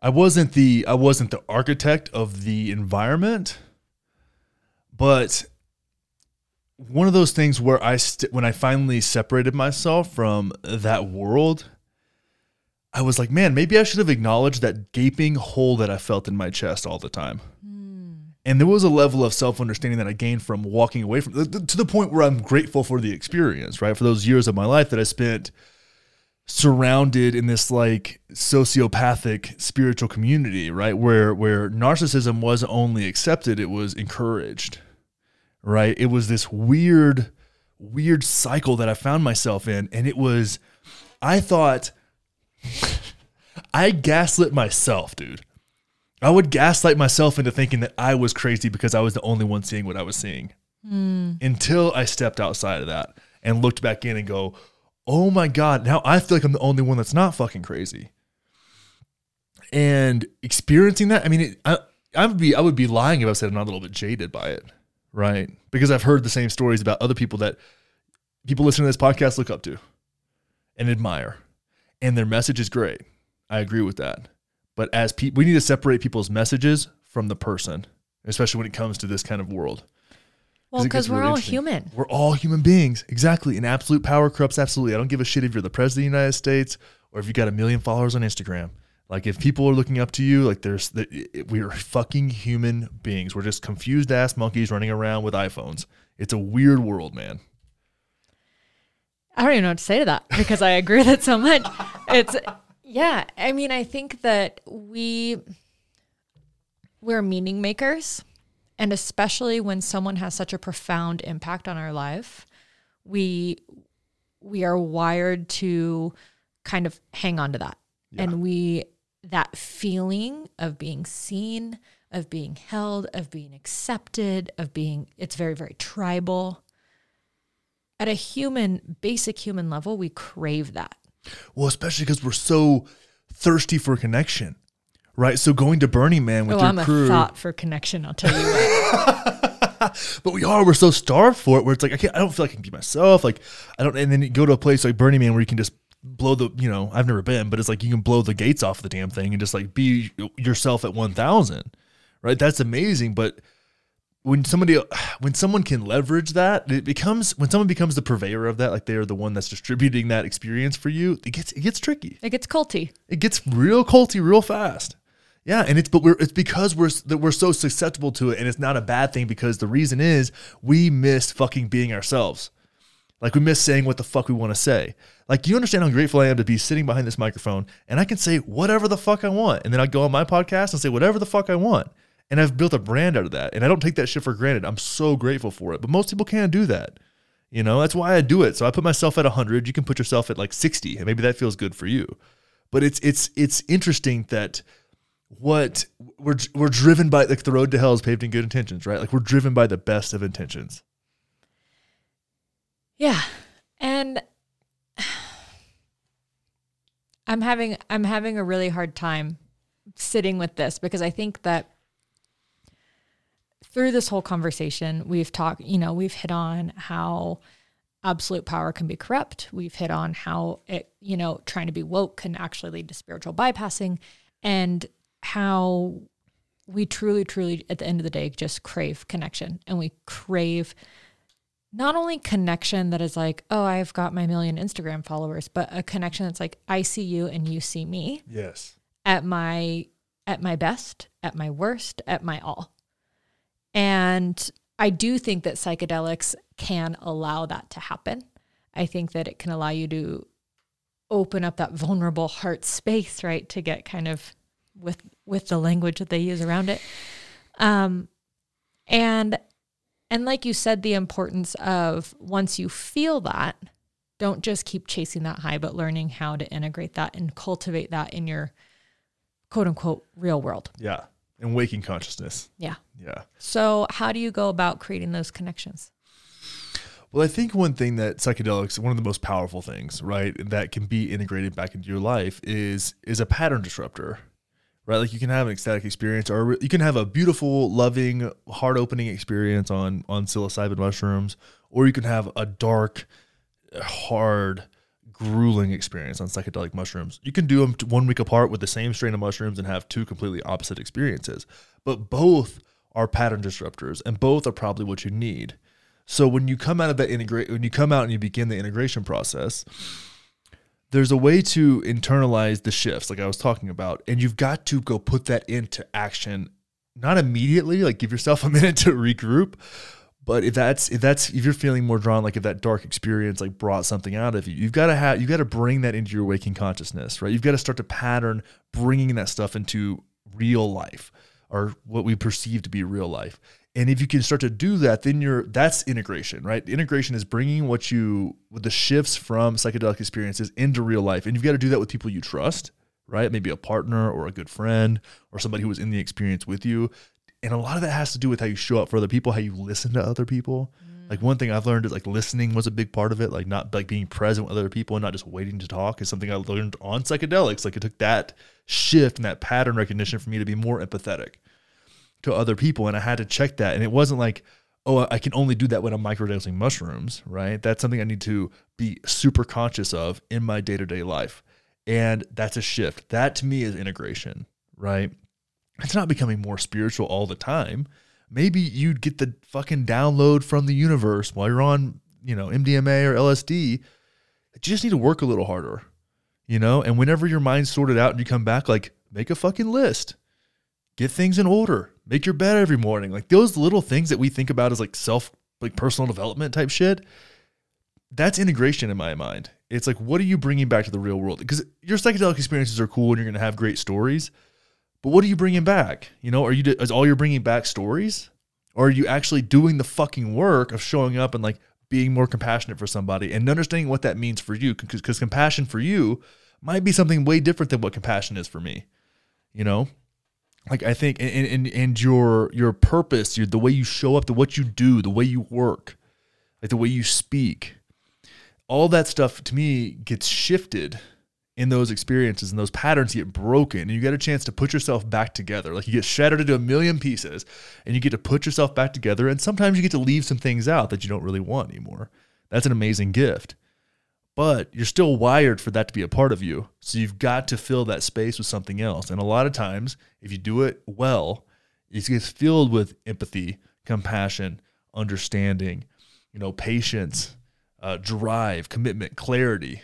I wasn't the I wasn't the architect of the environment, but one of those things where I st- when I finally separated myself from that world, I was like, man, maybe I should have acknowledged that gaping hole that I felt in my chest all the time. Hmm. And there was a level of self understanding that I gained from walking away from to the point where I'm grateful for the experience, right? For those years of my life that I spent surrounded in this like sociopathic spiritual community, right? Where where narcissism was only accepted, it was encouraged. Right? It was this weird weird cycle that I found myself in and it was I thought I gaslit myself, dude. I would gaslight myself into thinking that I was crazy because I was the only one seeing what I was seeing. Hmm. Until I stepped outside of that and looked back in and go, oh my God, now I feel like I'm the only one that's not fucking crazy. And experiencing that, I mean, it, I, I would be I would be lying if I said I'm not a little bit jaded by it, right? Because I've heard the same stories about other people that people listening to this podcast look up to and admire, and their message is great. I agree with that. But as people, we need to separate people's messages from the person, especially when it comes to this kind of world. Well, because we're really all human. We're all human beings. Exactly. And absolute power corrupts absolutely. I don't give a shit if you're the president of the United States or if you got a million followers on Instagram. Like if people are looking up to you, like there's the, we are fucking human beings. We're just confused ass monkeys running around with iPhones. It's a weird world, man. I don't even know what to say to that because I agree with it so much. It's yeah. I mean, I think that we we're meaning makers, and especially when someone has such a profound impact on our life, we we are wired to kind of hang on to that, and we that feeling of being seen, of being held, of being accepted, of being it's very very tribal at a human, basic human level, we crave that. Well, especially because we're so thirsty for connection, right? So going to Burning Man with oh, your I'm crew, a thought for connection. I'll tell you what. but we are. We're so starved for it. Where it's like I can't. I don't feel like I can be myself. Like I don't. And then you go to a place like Burning Man where you can just blow the. You know, I've never been, but it's like you can blow the gates off the damn thing and just like be yourself at one thousand, right? That's amazing. But when somebody when someone can leverage that it becomes when someone becomes the purveyor of that like they are the one that's distributing that experience for you it gets it gets tricky it gets culty. it gets real culty real fast yeah and it's but we're it's because we're that we're so susceptible to it and it's not a bad thing because the reason is we miss fucking being ourselves like we miss saying what the fuck we want to say like you understand how grateful i am to be sitting behind this microphone and i can say whatever the fuck i want and then i go on my podcast and say whatever the fuck i want and I've built a brand out of that. And I don't take that shit for granted. I'm so grateful for it. But most people can't do that. You know, that's why I do it. So I put myself at 100. You can put yourself at like 60, and maybe that feels good for you. But it's it's it's interesting that what we're we're driven by like the road to hell is paved in good intentions, right? Like we're driven by the best of intentions. Yeah. And I'm having I'm having a really hard time sitting with this because I think that through this whole conversation, we've talked, you know, we've hit on how absolute power can be corrupt. We've hit on how it, you know, trying to be woke can actually lead to spiritual bypassing and how we truly, truly, at the end of the day, just crave connection and we crave not only connection that is like, oh, I've got my million Instagram followers, but a connection that's like, I see you and you see me Yes. at my at my best, at my worst, at my all. And I do think that psychedelics can allow that to happen. I think that it can allow you to open up that vulnerable heart space, right, to get kind of with with the language that they use around it. Um and and like you said the importance of once you feel that don't just keep chasing that high but learning how to integrate that and cultivate that in your quote unquote real world. Yeah. and waking consciousness. Yeah. Yeah. So, how do you go about creating those connections? Well, I think one thing that psychedelics, one of the most powerful things, right, that can be integrated back into your life is is a pattern disruptor, right? Like you can have an ecstatic experience, or you can have a beautiful, loving, heart opening experience on on psilocybin mushrooms, or you can have a dark, hard, grueling experience on psychedelic mushrooms. You can do them one week apart with the same strain of mushrooms and have two completely opposite experiences, but both are pattern disruptors, and both are probably what you need. So when you come out of that integrate, when you come out and you begin the integration process, there's a way to internalize the shifts, like I was talking about, and you've got to go put that into action, not immediately, like give yourself a minute to regroup. But if that's if that's if you're feeling more drawn, like if that dark experience like brought something out of you, you've got to have you've got to bring that into your waking consciousness, right? You've got to start to pattern bringing that stuff into real life or what we perceive to be real life. And if you can start to do that, then you're that's integration, right? Integration is bringing what you with the shifts from psychedelic experiences into real life, and you've got to do that with people you trust, right? Maybe a partner or a good friend or somebody who was in the experience with you. And a lot of that has to do with how you show up for other people, how you listen to other people. Like one thing I've learned is like listening was a big part of it, like not like being present with other people and not just waiting to talk is something I learned on psychedelics. Like it took that shift and that pattern recognition for me to be more empathetic to other people and I had to check that and it wasn't like oh I can only do that when I'm microdosing mushrooms right? That's something I need to be super conscious of in my day-to-day life. And that's a shift. That to me is integration right? It's not becoming more spiritual all the time. Maybe you'd get the fucking download from the universe while you're on you know MDMA or LSD you just need to work a little harder you know? And whenever your mind's sorted out and you come back like make a fucking list. Get things in order make your bed every morning. Like those little things that we think about as like self like personal development type shit that's integration in my mind. It's like what are you bringing back to the real world? Because your psychedelic experiences are cool and you're going to have great stories but what are you bringing back? You know are you is all you're bringing back stories? Or are you actually doing the fucking work of showing up and like being more compassionate for somebody and understanding what that means for you? Because compassion for you might be something way different than what compassion is for me you know like I think and and, and your your purpose, your the way you show up, the what you do, the way you work, like the way you speak, all that stuff to me gets shifted in those experiences and those patterns get broken and you get a chance to put yourself back together. Like you get shattered into a million pieces and you get to put yourself back together and sometimes you get to leave some things out that you don't really want anymore. That's an amazing gift but you're still wired for that to be a part of you. So you've got to fill that space with something else. And a lot of times, if you do it well, it gets filled with empathy, compassion, understanding, you know, patience, uh, drive, commitment, clarity.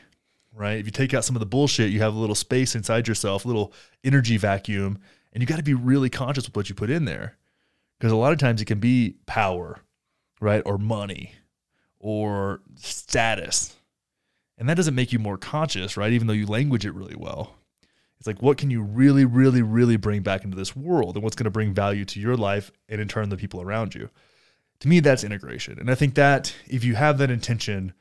Right? If you take out some of the bullshit, you have a little space inside yourself, a little energy vacuum, and you got to be really conscious with what you put in there, because a lot of times it can be power, right, or money, or status and that doesn't make you more conscious, right? Even though you language it really well. It's like, what can you really, really, really bring back into this world and what's going to bring value to your life and in turn the people around you? To me, that's integration. And I think that if you have that intention,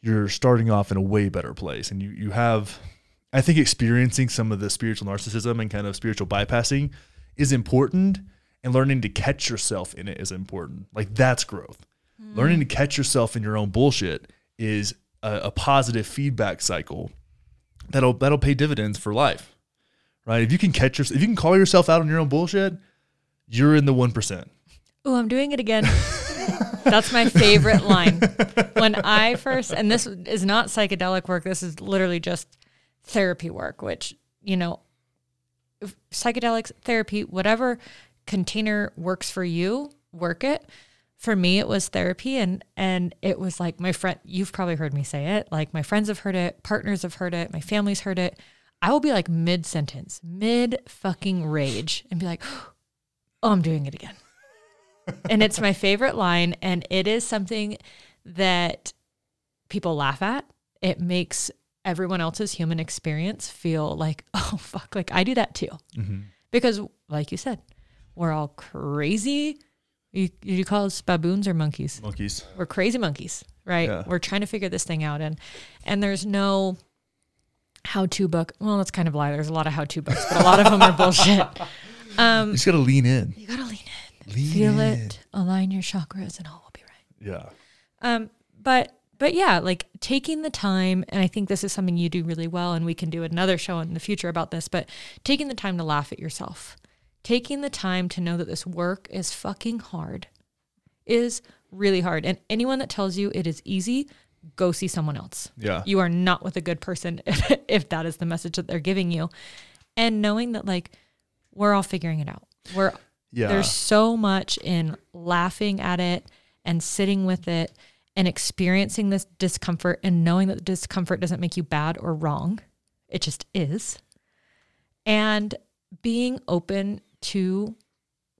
you're starting off in a way better place. And you, you have, I think, experiencing some of the spiritual narcissism and kind of spiritual bypassing is important. And learning to catch yourself in it is important. Like, that's growth. Mm. Learning to catch yourself in your own bullshit is a, a positive feedback cycle that'll that'll pay dividends for life, right? If you can catch yourself, if you can call yourself out on your own bullshit, you're in the one percent. Oh, I'm doing it again. That's my favorite line. When I first, and this is not psychedelic work, this is literally just therapy work, which, you know, psychedelics, therapy, whatever container works for you, work it for me it was therapy and and it was like my friend you've probably heard me say it like my friends have heard it partners have heard it my family's heard it. I will be like mid sentence mid fucking rage and be like oh i'm doing it again. And it's my favorite line and it is something that people laugh at. It makes everyone else's human experience feel like oh fuck like i do that too. Mm-hmm. because like you said we're all crazy you, you call us baboons or monkeys? Monkeys. We're crazy monkeys, right? Yeah. We're trying to figure this thing out, and and there's no how-to book. Well, that's kind of a lie. There's a lot of how-to books, but a lot of them are bullshit. Um, You just gotta lean in. you gotta lean in, Lean feel in. it, align your chakras, and all will be right. Yeah. Um, but but yeah, like taking the time, and I think this is something you do really well, and we can do another show in the future about this. But taking the time to laugh at yourself, taking the time to know that this work is fucking hard, is really hard. And anyone that tells you it is easy, go see someone else. Yeah. You are not with a good person if, if that is the message that they're giving you. And knowing that like we're all figuring it out. We're Yeah. there's so much in laughing at it and sitting with it and experiencing this discomfort and knowing that the discomfort doesn't make you bad or wrong. It just is. And being open to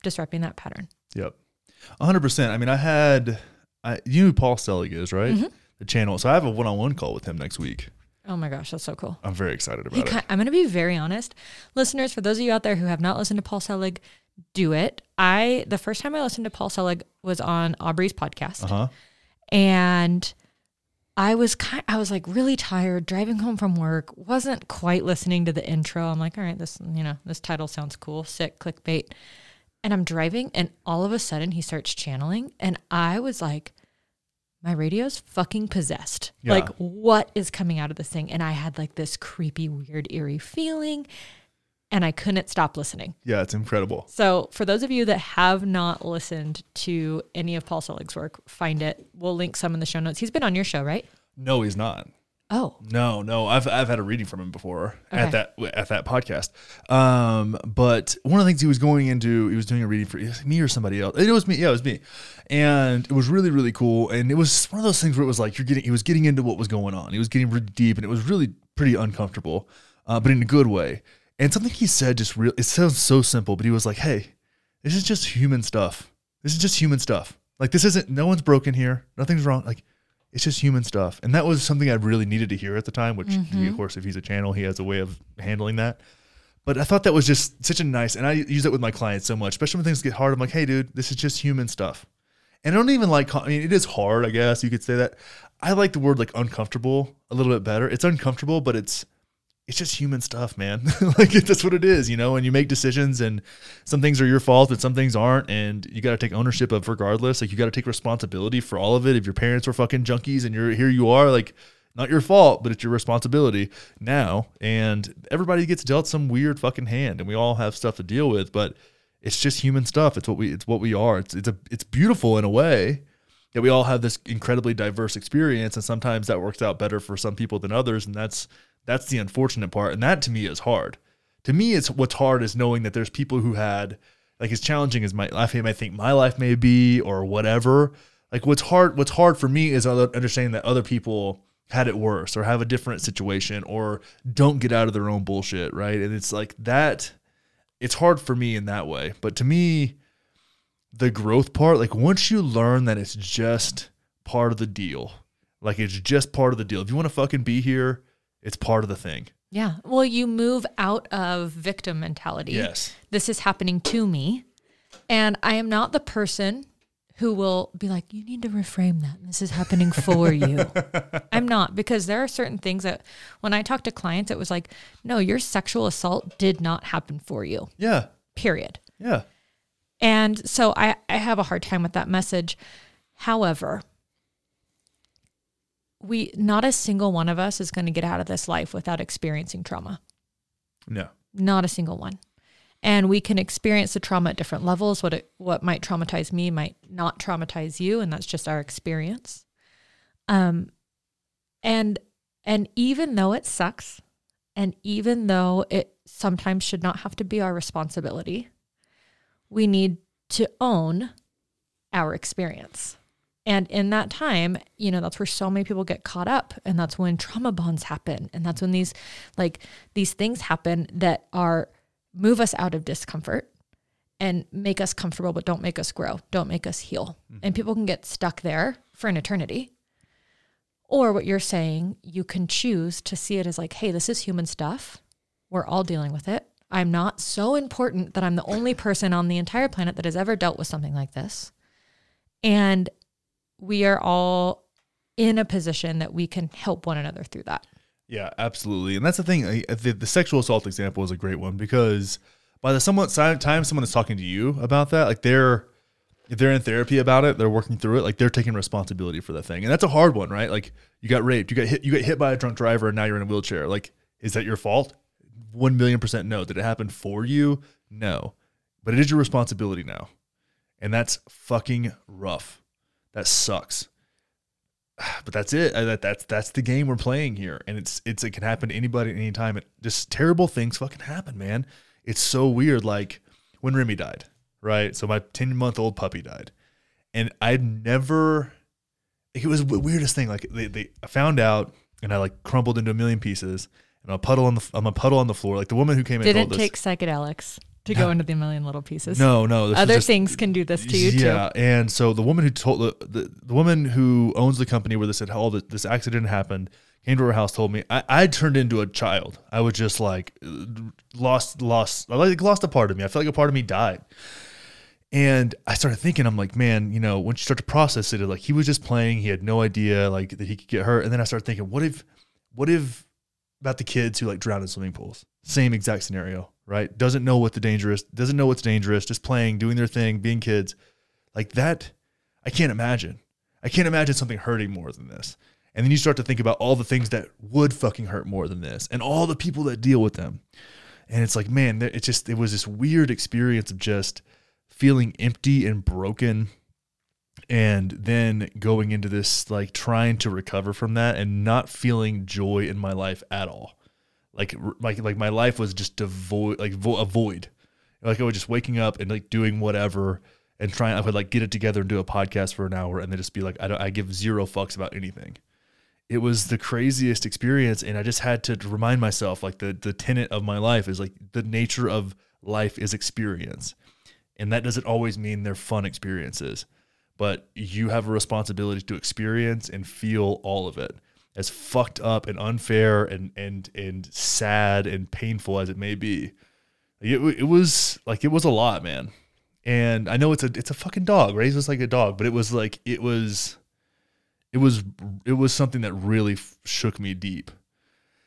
disrupting that pattern. Yep. hundred percent. I mean, I had I you know Paul Selig is, right? Mm-hmm. The channel. So I have a one on one call with him next week. Oh my gosh, that's so cool. I'm very excited about ki- it. I'm going to be very honest. Listeners, for those of you out there who have not listened to Paul Selig, do it. I the first time I listened to Paul Selig was on Aubrey's podcast. Uh-huh. and I was kind I was like really tired driving home from work, wasn't quite listening to the intro. I'm like, all right, this, you know, this title sounds cool, sick, clickbait. And I'm driving and all of a sudden he starts channeling and I was like my radio's fucking possessed. Yeah. Like what is coming out of this thing? And I had like this creepy, weird, eerie feeling and I couldn't stop listening. Yeah, it's incredible. So, for those of you that have not listened to any of Paul Selig's work, find it. We'll link some in the show notes. He's been on your show, right? No, he's not. Oh, No, no, I've I've had a reading from him before Okay. at that at that podcast. Um, but one of the things he was going into, he was doing a reading for me or somebody else. It was me, yeah, it was me, and it was really really cool. And it was one of those things where it was like you're getting, he was getting into what was going on. He was getting really deep, and it was really pretty uncomfortable, uh, but in a good way. And something he said just real. It sounds so simple, but he was like, "Hey, this is just human stuff. This is just human stuff. Like this isn't. No one's broken here. Nothing's wrong. Like." it's just human stuff. And that was something I really needed to hear at the time, which he, of mm-hmm. course, if he's a channel, he has a way of handling that. But I thought that was just such a nice, and I use it with my clients so much, especially when things get hard. I'm like, hey, dude, this is just human stuff. And I don't even like, I mean, it is hard, I guess you could say that. I like the word like uncomfortable a little bit better. It's uncomfortable, but it's, it's just human stuff, man. like that's what it is, you know. And you make decisions, and some things are your fault, but some things aren't, and you got to take ownership of regardless. Like you got to take responsibility for all of it. If your parents were fucking junkies and you're here, you are like not your fault, but it's your responsibility now. And everybody gets dealt some weird fucking hand, and we all have stuff to deal with. But it's just human stuff. It's what we it's what we are. It's it's a it's beautiful in a way that we all have this incredibly diverse experience, and sometimes that works out better for some people than others, and that's that's the unfortunate part. And that to me is hard. To me, it's what's hard is knowing that there's people who had like as challenging as my life may think my life may be or whatever. Like what's hard what's hard for me is understanding that other people had it worse or have a different situation or don't get out of their own bullshit, right? And it's like that it's hard for me in that way. But to me, the growth part, like once you learn that it's just part of the deal, like it's just part of the deal. If you want to fucking be here, it's part of the thing. yeah. Well, you move out of victim mentality. Yes. This is happening to me. And I am not the person who will be like, you need to reframe that. This is happening for you. I'm not, because there are certain things that when I talk to clients, it was like, no, your sexual assault did not happen for you, Yeah. period. Yeah. And so I, I have a hard time with that message. However, we not a single one of us is going to get out of this life without experiencing trauma. No. Not a single one. And we can experience the trauma at different levels. What it what might traumatize me might not traumatize you, and that's just our experience. Um and and even though it sucks, and even though it sometimes should not have to be our responsibility, we need to own our experience. And in that time, you know, that's where so many people get caught up and that's when trauma bonds happen and that's when these like these things happen that are move us out of discomfort and make us comfortable but don't make us grow, don't make us heal. And mm-hmm. people can get stuck there for an eternity. Or what you're saying, you can choose to see it as like, hey, this is human stuff. We're all dealing with it. I'm not so important that I'm the only person on the entire planet that has ever dealt with something like this. And we are all in a position that we can help one another through that. Yeah, absolutely. And that's the thing. The, the sexual assault example is a great one because by the somewhat time someone is talking to you about that, like they're if they're in therapy about it, they're working through it, like they're taking responsibility for that thing. And that's a hard one, right? Like you got raped, you got hit, you got hit by a drunk driver, and now you're in a wheelchair. Like, is that your fault? One million percent no. Did it happen for you? No. But it is your responsibility now. And that's fucking rough. That sucks. But that's it. That that's that's the game we're playing here. And it's it's it can happen to anybody at any time. It just terrible things fucking happen, man. It's so weird. Like when Remy died, right? So my 10 month old puppy died. And I'd never it was the weirdest thing. Like they, they I found out and I like crumbled into a million pieces and I'm a puddle on the I'm a puddle on the floor. Like the woman who came in Didn't told us, take psychedelics to go into the million little pieces. no, no. This Other just- things can do this to you too. yeah, and so the woman who told the, the the woman who owns the company where this had all the, this accident happened came to her house, told me I I turned into a child. I was just like uh, lost lost I like lost a part of me. I felt like a part of me died. And I started thinking, I'm like, man, you know, when you start to process it, like he was just playing, he had no idea like that he could get hurt. And then I started thinking, what if, what if about the kids who like drown in swimming pools? Same exact scenario, right? Doesn't know what the dangerous, doesn't know what's dangerous, just playing, doing their thing, being kids. Like that, I can't imagine. I can't imagine something hurting more than this. And then you start to think about all the things that would fucking hurt more than this and all the people that deal with them. And it's like, man, it just, it was this weird experience of just feeling empty and broken and then going into this like trying to recover from that and not feeling joy in my life at all like like like my life was just devoid like vo- a void. Like i was just waking up and like doing whatever and trying i would like get it together and do a podcast for an hour and then just be like i don't i give zero fucks about anything. It was the craziest experience and i just had to remind myself like the the tenet of my life is like the nature of life is experience. And that doesn't always mean they're fun experiences but you have a responsibility to experience and feel all of it as fucked up and unfair and and and sad and painful as it may be. It, it was like it was a lot man. And i know it's a it's a fucking dog. Right? raised us like a dog but it was like it was it was it was something that really shook me deep.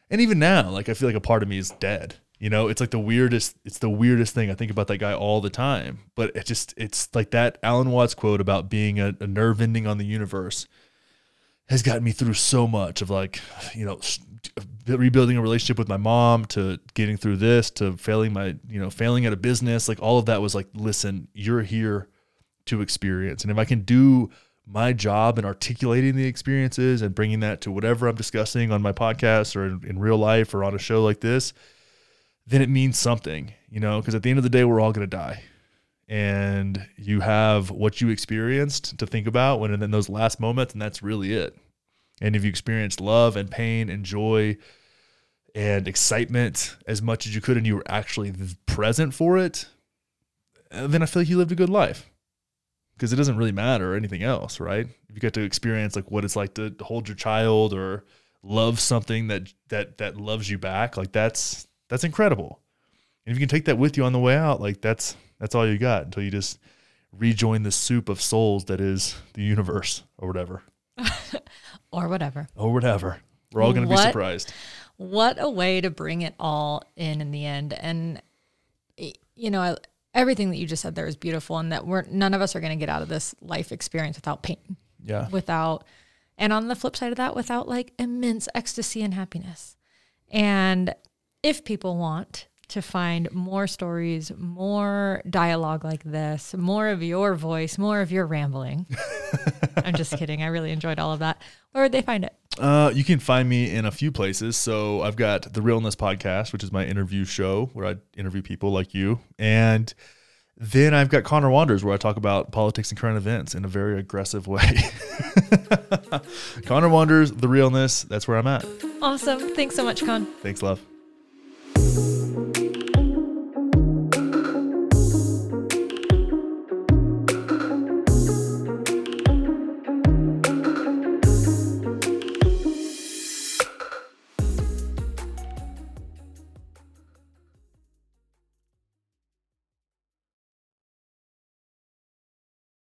And even now like i feel like a part of me is dead you know? It's like the weirdest it's the weirdest thing. I think about that guy all the time but it just it's like that alan watts quote about being a, a nerve ending on the universe has gotten me through so much of like you know rebuilding a relationship with my mom to getting through this to failing my you know failing at a business like all of that was like listen you're here to experience. And if i can do my job in articulating the experiences and bringing that to whatever i'm discussing on my podcast or in, in real life or on a show like this then it means something you know because at the end of the day we're all going to die and you have what you experienced to think about when in those last moments and that's really it. And if you experienced love and pain and joy and excitement as much as you could and you were actually present for it uh, then i feel like you lived a good life. Because it doesn't really matter or anything else right? If you get to experience like what it's like to hold your child or love something that that that loves you back like that's that's incredible. And if you can take that with you on the way out like that's that's all you got until you just rejoin the soup of souls that is the universe or whatever or whatever. or whatever we're all going to be surprised What a way to bring it all in in the end. And you know, I, everything that you just said there is beautiful, and that we're none of us are going to get out of this life experience without pain, yeah without, and on the flip side of that, without like immense ecstasy and happiness. And if people want to find more stories, more dialogue like this, more of your voice, more of your rambling. I'm just kidding. I really enjoyed all of that. Where would they find it? Uh, you can find me in a few places. So I've got the Realness podcast, which is my interview show where I interview people like you, and then I've got Conner Wanders, where I talk about politics and current events in a very aggressive way. Conner Wanders, the Realness. That's where I'm at. Awesome. Thanks so much, Con. Thanks, love.